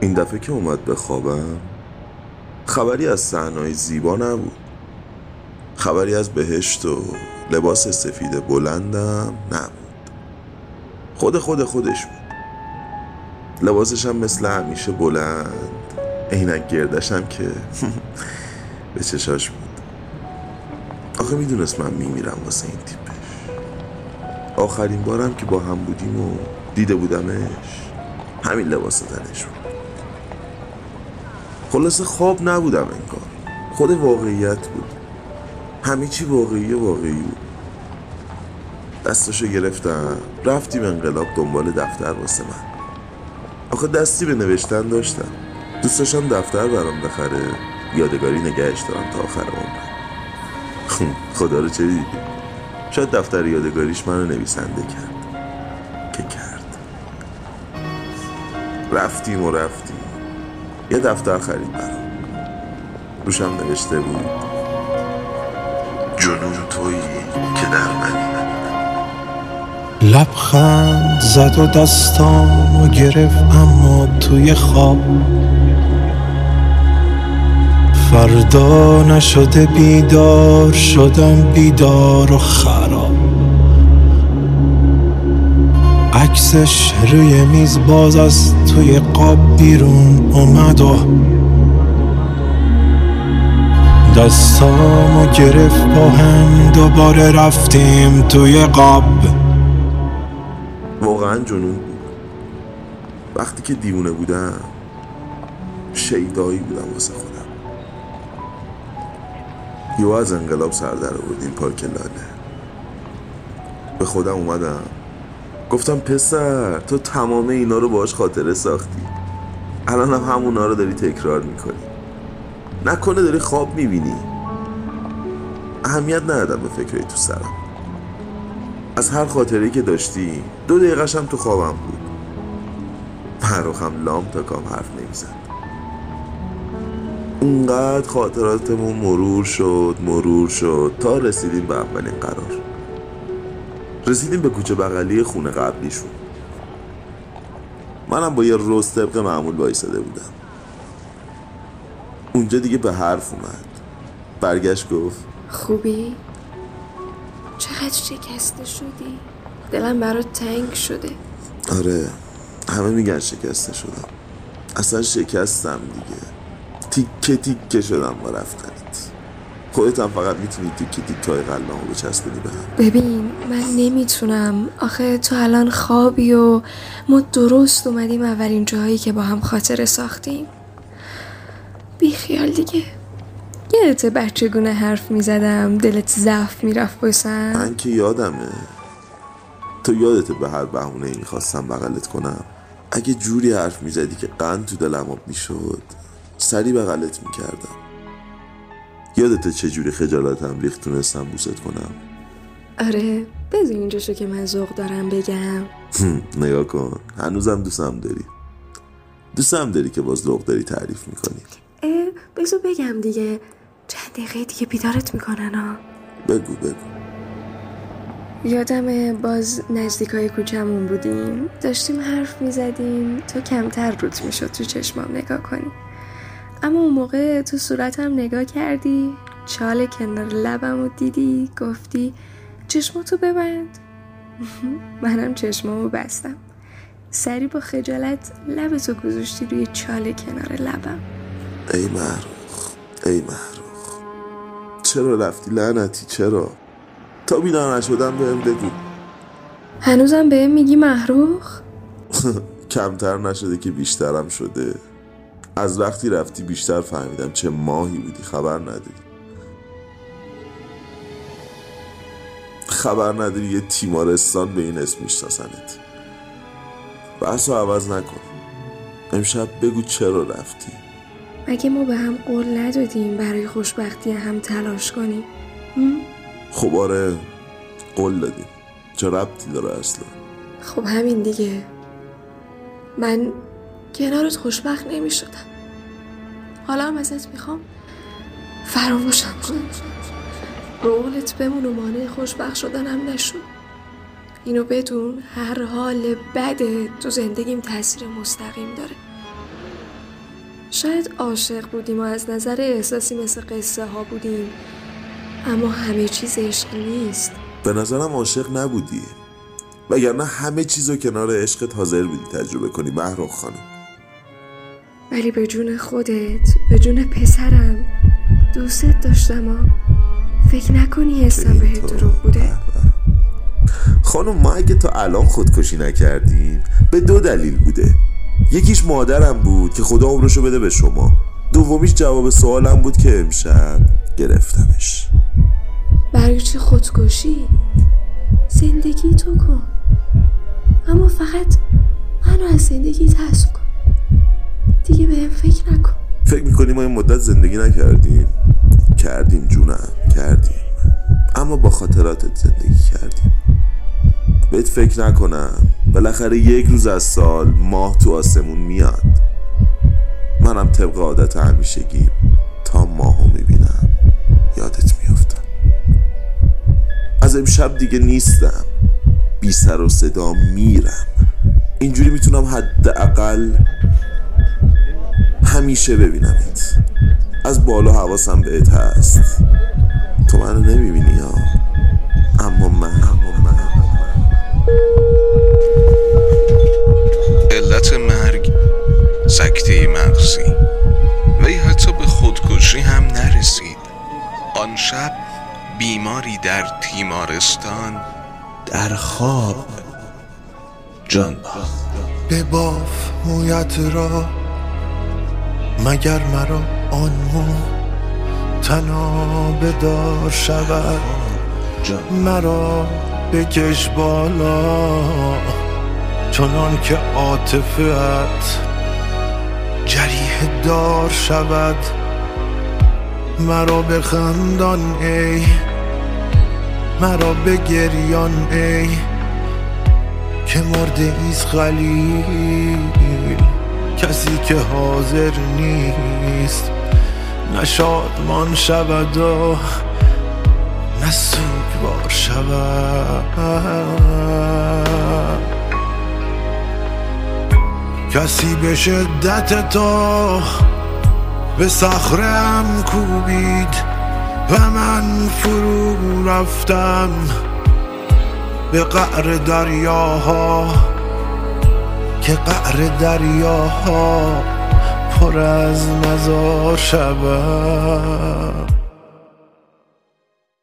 این دفعه که اومد به خوابم خبری از صحنای زیبا نبود. خبری از بهشت و لباس سفید بلندم نبود. خود خود خودش بود. لباسش هم مثل همیشه بلند عینک گردشم که به چشاش بود. آخه می‌دونست من میمیرم واسه این تیپش. آخرین بارم که با هم بودیم و دیده بودمش همین لباس تنش بود. خلاصه خواب نبودم انگار. خود واقعیت بود. همه چی واقعی واقعی بود. دستشو گرفتم رفتیم انقلاب دنبال دفتر واسه من. آخه دستی به نوشتن داشتم. دوست دفتر برام بخره یادگاری نگهش دارم تا آخر عمرم. خدا رو چه دیدی؟ شاید دفتر یادگاریش منو نویسنده کرد. که کرد. رفتیم و رفتیم. یه دفتر خرید برام. روشم نوشته بود جنون تویی که در منی لبخند زد و دستام و گرفت اما توی خواب فردا نشده بیدار شدم بیدار و خراب. عکسش روی میز باز از توی قاب بیرون اومد و دستامو گرفت با هم دوباره رفتیم توی قاب. واقعا جنون بود. وقتی که دیوونه بودم شیدایی بودم واسه خودم. یو از انقلاب سر در آوردیم پارک لاله. به خودم اومدم. گفتم پسر تو تمام اینا رو باش خاطره ساختی. الان هم همونا رو داری تکرار می‌کنی. نکنه داری خواب می‌بینی. اهمیت ندادم به فکرهای تو سرم. از هر خاطره که داشتی دو دقیقش تو خوابم بود. فرخم لام تا کام حرف نمی‌زد. اونقدر خاطراتمون مرور شد مرور شد تا رسیدیم به اولین قرار. رسیدیم به کوچه بغلی خونه قبلیشون. منم با یه روز طبق معمول وایساده بودم. اونجا دیگه به حرف اومد. برگشت گفت خوبی؟ چقدر شکسته شدی؟ دلم برات تنگ شده. آره همه میگن شکسته شدم. اصلا شکستم دیگه. تیکه تیکه شدم با رفتنت خودت هم فقط می‌تونی تیکه تیکه های قلبمو بچسبونی به هم. ببین من نمی‌تونم. آخه تو الان خوابی و ما درست اومدیم اولین جاهایی که با هم خاطره ساختیم. بی خیال دیگه. یادت بچگونه حرف می‌زدم دلت ضعف می‌رفت باسم من که یادمه. تو یادت به هر بهونه ای می‌خواستم بغلت کنم؟ اگه جوری حرف می‌زدی که قند تو دلم آب می‌شد سری بغلت می‌کردم. یادت چجوری خجالتم ریخت تونستم بوست کنم؟ آره بذار اینجا شو که من ذوق دارم بگم. نگاه کن. هنوزم دوستم داری. دوستم داری که باز ذوق داری تعریف می‌کنی. اه بذار بگم دیگه. چند دقیقه دیگه بیدارت می‌کنن ها بگو بگو. یادم باز نزدیکای کوچمون بودیم. داشتیم حرف می‌زدیم. تو کمتر روت می‌شد تو چشمام نگاه کنی. اما اون موقع تو صورتم نگاه کردی چال کنار لبم و دیدی گفتی چشماتو ببند. منم چشمامو بستم. سری با خجالت لبتو گذاشتی روی چال کنار لبم. ای محروخ ای محروخ چرا رفتی؟ لعنتی چرا؟ تا بیدار نشدم بهم بگو. هنوزم بهم میگی محروخ کمتر نشده که بیشترم شده. از وقتی رفتی بیشتر فهمیدم چه ماهی بودی خبر نداری. خبر نداری یه تیمارستان به این اسم میشناسنت. بحث رو عوض نکن. امشب بگو چرا رفتی. مگه ما به هم قول ندادیم برای خوشبختی هم تلاش کنیم؟ خب آره قول دادیم. چه ربطی داره اصلا؟ خب همین دیگه. من کنارت خوشبخت نمی شدم حالا هم ازت می‌خوام فراموشم کن. رو قولت بمون و مانع خوشبخت شدنم نشو. اینو بدون هر حال بده تو زندگیم تاثیر مستقیم داره. شاید عاشق بودیم و از نظر احساسی مثل قصه ها بودیم اما همه چیز عشق نیست. به نظرم عاشق نبودی. وگرنه همه چیزو کنار عشقت حاضر بودی تجربه کنی محروخ خانم. ولی به جون خودت به جون پسرم دوستت داشتم ها فکر نکنی حسم بهت دروغ بوده؟ خانم ما اگه تا الان خودکشی نکردیم به دو دلیل بوده. یکیش مادرم بود که خدا عمرشو بده به شما. دومیش جواب سوالم بود که امشب گرفتمش. برای چی خودکشی؟ زندگی تو کن. اما فقط منو از زندگی کن. دیگه بهم فکر نکن. فکر می‌کنی ما این مدت زندگی نکردیم؟ کردیم جونم کردیم. اما با خاطراتت زندگی کردیم. بهت فکر نکنم. بالاخره یک روز از سال ماه تو آسمون میاد. منم طبق عادت همیشگی تا ماهو می‌بینم. یادت میافتم از امشب دیگه نیستم. بی سر و صدا میرم. اینجوری می‌تونم حداقل همیشه ببینمت. از بالا حواسم بهت هست. تو منو نمی‌بینی ها. اما من. اما من. علت مرگ سکته مغزی. وی حتی به خودکشی هم نرسید. آن شب بیماری در تیمارستان در خواب. جان. باخت به باف مویت را مگر مرا آن مو تنا بدار شود؟ مرا بکش بالا. چنان که عاطفت جریح دار شود. مرا بخندان ای. مرا بگریان ای. که مرده ایست خلیل. کسی که حاضر نیست. نه شادمان شود و نه سوگوار شود. کسی به شدت تو به صخرم کوبید و من فرو رفتم به قعر دریاها. که قعر دریاها پر از مزار شود.